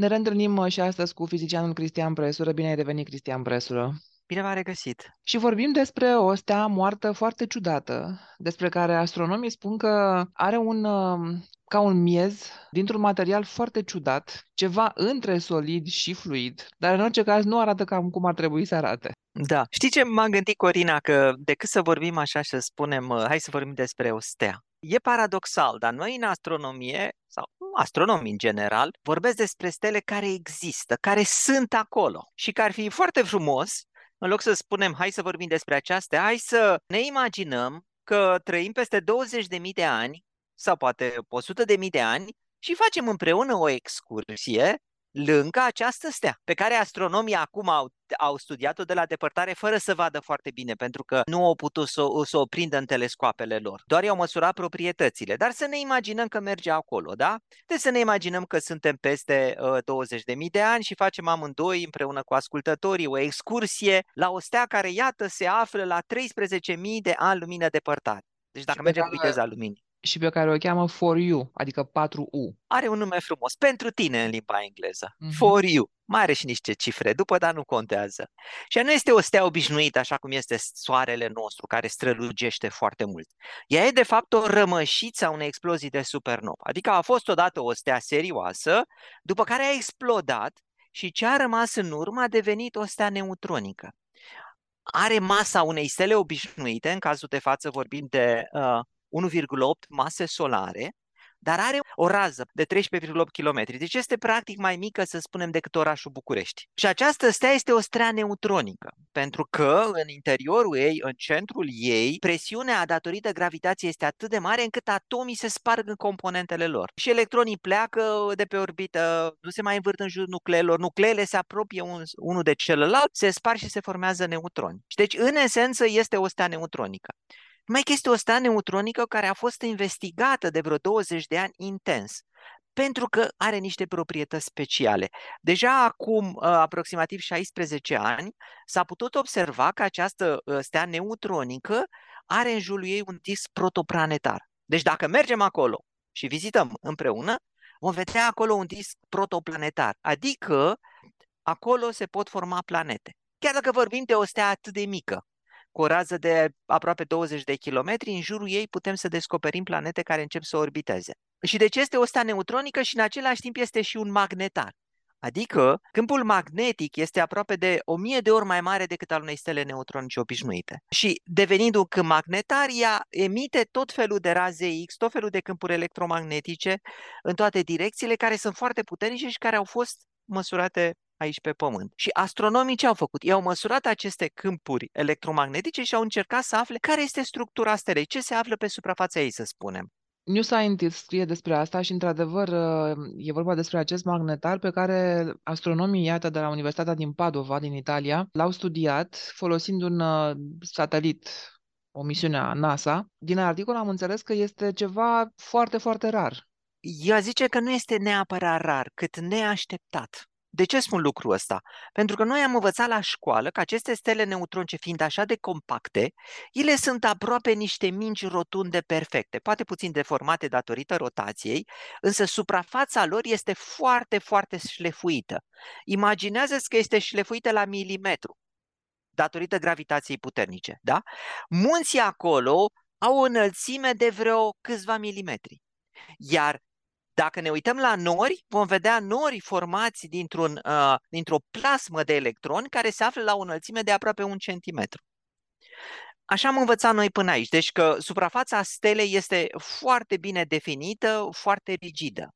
Ne reîntâlnim uh, și astăzi cu fizicianul Cristian Presură. Bine ai revenit, Cristian Presură! Bine v-am regăsit! Și vorbim despre o stea moartă foarte ciudată, despre care astronomii spun că are un, um, ca un miez dintr-un material foarte ciudat, ceva între solid și fluid, dar în orice caz nu arată cam cum ar trebui să arate. Da. Știi ce m-am gândit, Corina, că decât să vorbim așa și să spunem, uh, hai să vorbim despre o stea. E paradoxal, dar noi în astronomie, sau astronomii în general, vorbesc despre stele care există, care sunt acolo și că ar fi foarte frumos, în loc să spunem hai să vorbim despre această, hai să ne imaginăm că trăim peste 20.000 de ani sau poate 100.000 de ani și facem împreună o excursie lângă această stea, pe care astronomii acum au, au studiat-o de la depărtare fără să vadă foarte bine, pentru că nu au putut să, să o prindă în telescoapele lor. Doar i-au măsurat proprietățile. Dar să ne imaginăm că merge acolo, da? Deci să ne imaginăm că suntem peste uh, 20.000 de ani și facem amândoi împreună cu ascultătorii o excursie la o stea care, iată, se află la 13.000 de ani lumină depărtare. Deci dacă mergem cu viteza luminii și pe care o cheamă For You, adică 4U. Are un nume frumos, pentru tine în limba engleză. Mm-hmm. For You. Mai are și niște cifre după, dar nu contează. Și nu este o stea obișnuită, așa cum este soarele nostru, care strălucește foarte mult. Ea e, de fapt, o rămășiță a unei explozii de supernova. Adică a fost odată o stea serioasă, după care a explodat și ce a rămas în urmă a devenit o stea neutronică. Are masa unei stele obișnuite, în cazul de față vorbim de uh, 1,8 mase solare, dar are o rază de 13,8 km. Deci este practic mai mică, să spunem, decât orașul București. Și această stea este o stea neutronică, pentru că în interiorul ei, în centrul ei, presiunea datorită gravitației este atât de mare încât atomii se sparg în componentele lor. Și electronii pleacă de pe orbită, nu se mai învârt în jurul nucleelor, nucleele se apropie un, unul de celălalt, se sparg și se formează neutroni. Deci, în esență, este o stea neutronică. Mai că este o stea neutronică care a fost investigată de vreo 20 de ani intens pentru că are niște proprietăți speciale. Deja acum uh, aproximativ 16 ani s-a putut observa că această uh, stea neutronică are în jurul ei un disc protoplanetar. Deci dacă mergem acolo și vizităm împreună, vom vedea acolo un disc protoplanetar, adică acolo se pot forma planete. Chiar dacă vorbim de o stea atât de mică, cu o rază de aproape 20 de kilometri, în jurul ei putem să descoperim planete care încep să orbiteze. Și deci este o stea neutronică și în același timp este și un magnetar. Adică câmpul magnetic este aproape de 1000 de ori mai mare decât al unei stele neutronice obișnuite. Și devenind un câmp magnetar, ea emite tot felul de raze X, tot felul de câmpuri electromagnetice în toate direcțiile care sunt foarte puternice și care au fost măsurate aici pe Pământ. Și astronomii ce au făcut? Ei au măsurat aceste câmpuri electromagnetice și au încercat să afle care este structura stelei, ce se află pe suprafața ei, să spunem. New Scientist scrie despre asta și, într-adevăr, e vorba despre acest magnetar pe care astronomii, iată, de la Universitatea din Padova, din Italia, l-au studiat folosind un uh, satelit, o misiune a NASA. Din articol am înțeles că este ceva foarte, foarte rar. Eu zice că nu este neapărat rar, cât neașteptat. De ce spun lucrul ăsta? Pentru că noi am învățat la școală că aceste stele neutronice, fiind așa de compacte, ele sunt aproape niște mingi rotunde perfecte, poate puțin deformate datorită rotației, însă suprafața lor este foarte, foarte șlefuită. Imaginează-ți că este șlefuită la milimetru, datorită gravitației puternice. Da? Munții acolo au o înălțime de vreo câțiva milimetri. Iar dacă ne uităm la nori, vom vedea nori formați dintr-un, uh, dintr-o plasmă de electroni care se află la o înălțime de aproape un centimetru. Așa am învățat noi până aici, deci că suprafața stelei este foarte bine definită, foarte rigidă.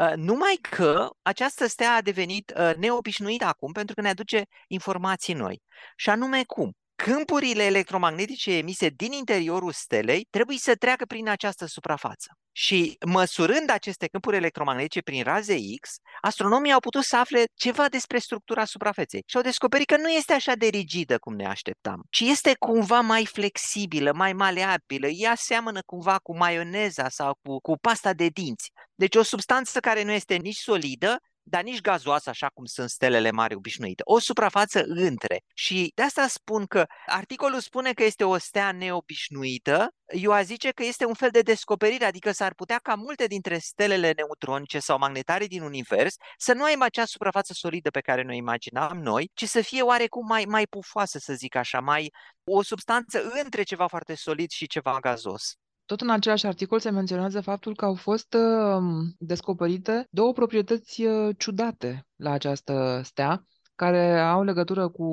Uh, numai că această stea a devenit uh, neobișnuită acum pentru că ne aduce informații noi. Și anume cum? Câmpurile electromagnetice emise din interiorul stelei trebuie să treacă prin această suprafață. Și măsurând aceste câmpuri electromagnetice prin raze X, astronomii au putut să afle ceva despre structura suprafeței și au descoperit că nu este așa de rigidă cum ne așteptam, ci este cumva mai flexibilă, mai maleabilă. Ea seamănă cumva cu maioneza sau cu, cu pasta de dinți. Deci o substanță care nu este nici solidă, dar nici gazoasă așa cum sunt stelele mari obișnuite. O suprafață între. Și de asta spun că articolul spune că este o stea neobișnuită, eu aș zice că este un fel de descoperire, adică s-ar putea ca multe dintre stelele neutronice sau magnetare din univers să nu aibă acea suprafață solidă pe care noi imaginam noi, ci să fie oarecum mai, mai pufoasă, să zic așa, mai o substanță între ceva foarte solid și ceva gazos. Tot în același articol se menționează faptul că au fost uh, descoperite două proprietăți uh, ciudate la această stea, care au legătură cu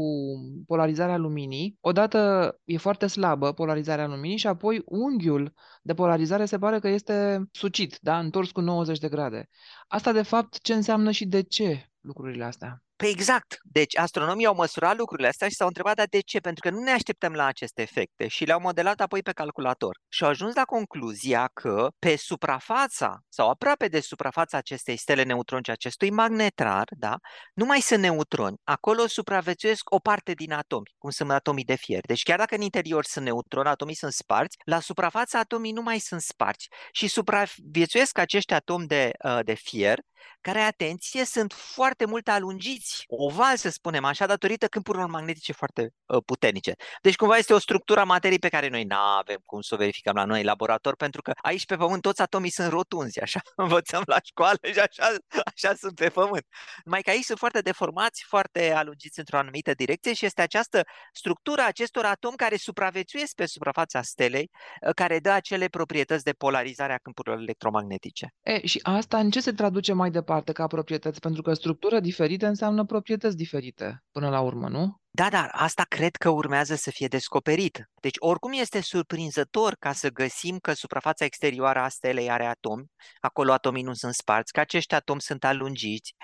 polarizarea luminii. Odată e foarte slabă polarizarea luminii și apoi unghiul de polarizare se pare că este sucit, da? întors cu 90 de grade. Asta, de fapt, ce înseamnă și de ce lucrurile astea? Păi exact. Deci astronomii au măsurat lucrurile astea și s-au întrebat, dar de ce? Pentru că nu ne așteptăm la aceste efecte și le-au modelat apoi pe calculator. Și au ajuns la concluzia că pe suprafața sau aproape de suprafața acestei stele neutronice, acestui magnetrar, da, nu mai sunt neutroni. Acolo supraviețuiesc o parte din atomi, cum sunt atomii de fier. Deci chiar dacă în interior sunt neutroni, atomii sunt sparți, la suprafața atomii nu mai sunt sparți și supraviețuiesc acești atomi de, uh, de fier care, atenție, sunt foarte mult alungiți, oval să spunem așa, datorită câmpurilor magnetice foarte uh, puternice. Deci cumva este o structură a materiei pe care noi nu avem cum să o verificăm la noi în laborator, pentru că aici pe Pământ toți atomii sunt rotunzi, așa învățăm la școală și așa, așa sunt pe Pământ. Numai că aici sunt foarte deformați, foarte alungiți într-o anumită direcție și este această structură a acestor atomi care supraviețuiesc pe suprafața stelei, uh, care dă acele proprietăți de polarizare a câmpurilor electromagnetice. E, și asta în ce se traduce mai departe ca proprietăți? Pentru că structură diferită înseamnă proprietăți diferite până la urmă, nu? Da, dar asta cred că urmează să fie descoperit. Deci oricum este surprinzător ca să găsim că suprafața exterioară a stelei are atomi, acolo atomii nu sunt sparți, că acești atomi sunt alungiți,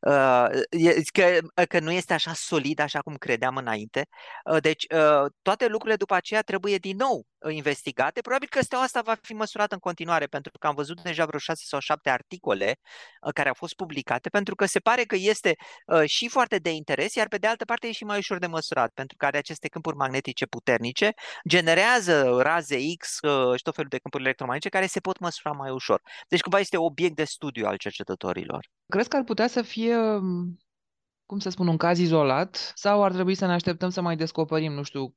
uh, că, că nu este așa solid așa cum credeam înainte. Uh, deci uh, toate lucrurile după aceea trebuie din nou investigate. Probabil că steaua asta va fi măsurată în continuare, pentru că am văzut deja vreo șase sau șapte articole care au fost publicate, pentru că se pare că este și foarte de interes, iar pe de altă parte e și mai ușor ușor de măsurat, pentru că are aceste câmpuri magnetice puternice, generează raze X uh, și tot felul de câmpuri electromagnetice care se pot măsura mai ușor. Deci cumva este obiect de studiu al cercetătorilor. Crezi că ar putea să fie um, cum să spun, un caz izolat sau ar trebui să ne așteptăm să mai descoperim, nu știu,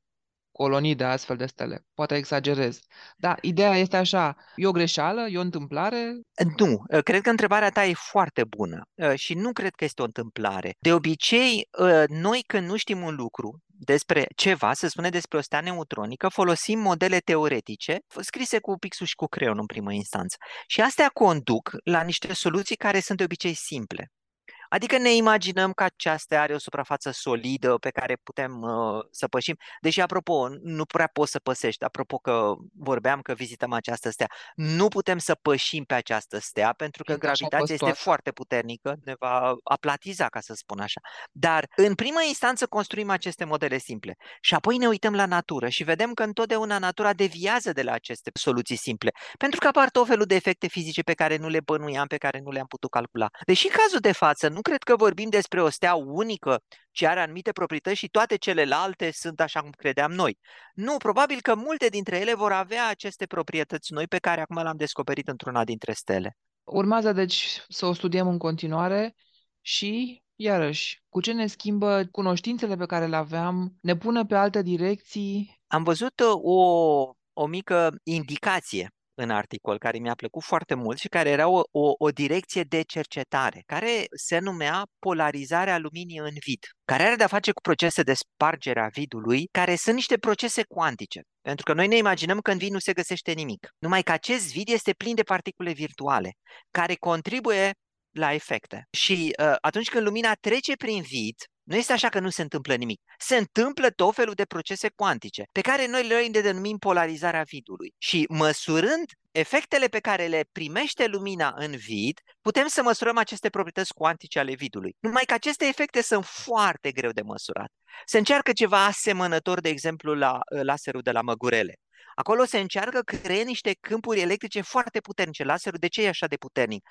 colonii de astfel de stele. Poate exagerez. Da, ideea este așa, e o greșeală, e o întâmplare? Nu, ă, cred că întrebarea ta e foarte bună ă, și nu cred că este o întâmplare. De obicei, ă, noi când nu știm un lucru, despre ceva, se spune despre o stea neutronică, folosim modele teoretice scrise cu pixul și cu creion în primă instanță. Și astea conduc la niște soluții care sunt de obicei simple. Adică ne imaginăm că aceasta are o suprafață solidă pe care putem uh, să pășim. Deși, apropo, nu prea poți să păsești. Apropo că vorbeam că vizităm această stea. Nu putem să pășim pe această stea pentru că gravitația este foarte puternică, ne va aplatiza, ca să spun așa. Dar, în primă instanță, construim aceste modele simple. Și apoi ne uităm la natură și vedem că întotdeauna natura deviază de la aceste soluții simple. Pentru că apar tot felul de efecte fizice pe care nu le bănuiam, pe care nu le-am putut calcula. Deși în cazul de față nu cred că vorbim despre o stea unică ce are anumite proprietăți și toate celelalte sunt așa cum credeam noi. Nu, probabil că multe dintre ele vor avea aceste proprietăți noi pe care acum le-am descoperit într-una dintre stele. Urmează deci să o studiem în continuare și, iarăși, cu ce ne schimbă cunoștințele pe care le aveam, ne pune pe alte direcții? Am văzut uh, o, o mică indicație în articol care mi-a plăcut foarte mult și care era o, o, o direcție de cercetare, care se numea polarizarea luminii în vid, care are de-a face cu procese de spargere a vidului, care sunt niște procese cuantice. Pentru că noi ne imaginăm că în vid nu se găsește nimic. Numai că acest vid este plin de particule virtuale, care contribuie la efecte. Și uh, atunci când lumina trece prin vid, nu este așa că nu se întâmplă nimic. Se întâmplă tot felul de procese cuantice, pe care noi le denumim polarizarea vidului. Și măsurând efectele pe care le primește lumina în vid, putem să măsurăm aceste proprietăți cuantice ale vidului. Numai că aceste efecte sunt foarte greu de măsurat. Se încearcă ceva asemănător, de exemplu, la uh, laserul de la măgurele. Acolo se încearcă crea niște câmpuri electrice foarte puternice. Laserul de ce e așa de puternic?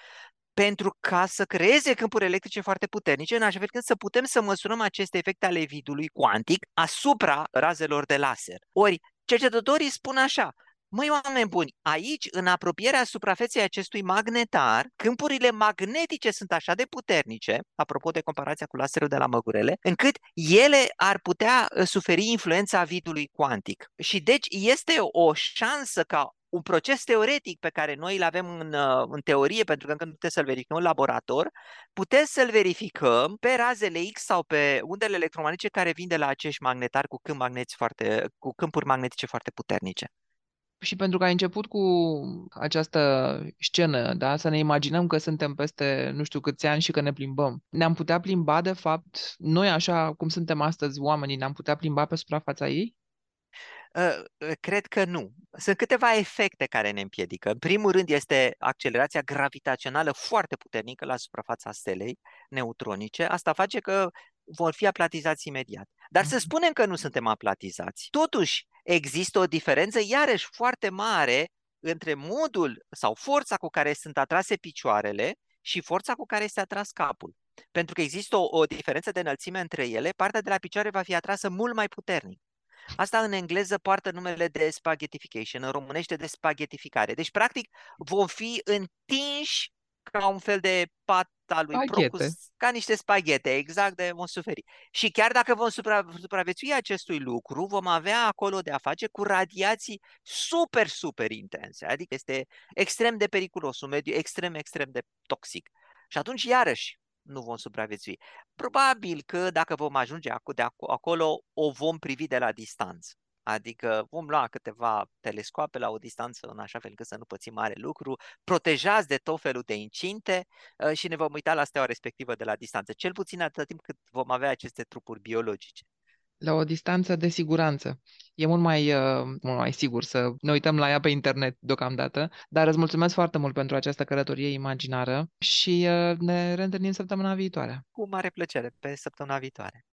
Pentru ca să creeze câmpuri electrice foarte puternice, în așa fel încât să putem să măsurăm aceste efecte ale vidului cuantic asupra razelor de laser. Ori, cercetătorii spun așa, Măi, oameni buni, aici, în apropierea suprafeței acestui magnetar, câmpurile magnetice sunt așa de puternice, apropo de comparația cu laserul de la măgurele, încât ele ar putea uh, suferi influența vidului cuantic. Și deci este o șansă ca un proces teoretic pe care noi îl avem în, uh, în teorie, pentru că încă nu putem să-l verificăm în laborator, putem să-l verificăm pe razele X sau pe undele electromagnetice care vin de la acești magnetari cu, câmp magnetici foarte, cu câmpuri magnetice foarte puternice. Și pentru că ai început cu această scenă, da, să ne imaginăm că suntem peste nu știu câți ani și că ne plimbăm. Ne-am putea plimba, de fapt, noi așa cum suntem astăzi oamenii, ne-am putea plimba pe suprafața ei? Ă, ă, cred că nu. Sunt câteva efecte care ne împiedică. În primul rând este accelerația gravitațională foarte puternică la suprafața stelei neutronice. Asta face că vor fi aplatizați imediat. Dar să mhm. spunem că nu suntem aplatizați. Totuși, există o diferență iarăși foarte mare între modul sau forța cu care sunt atrase picioarele și forța cu care este atras capul. Pentru că există o, o diferență de înălțime între ele, partea de la picioare va fi atrasă mult mai puternic. Asta în engleză poartă numele de spaghettification, în românește de spaghetificare. Deci, practic, vom fi întinși ca un fel de pat al lui Spaghete. Procus, ca niște spaghete, exact de vom suferi. Și chiar dacă vom supra, supraviețui acestui lucru, vom avea acolo de a face cu radiații super, super intense. Adică este extrem de periculos, un mediu extrem, extrem de toxic. Și atunci, iarăși, nu vom supraviețui. Probabil că dacă vom ajunge de acolo, o vom privi de la distanță. Adică vom lua câteva telescoape la o distanță în așa fel încât să nu pățim mare lucru, protejați de tot felul de incinte uh, și ne vom uita la steaua respectivă de la distanță, cel puțin atât timp cât vom avea aceste trupuri biologice la o distanță de siguranță. E mult mai, uh, mult mai sigur să ne uităm la ea pe internet deocamdată, dar îți mulțumesc foarte mult pentru această călătorie imaginară și uh, ne reîntâlnim săptămâna viitoare. Cu mare plăcere, pe săptămâna viitoare.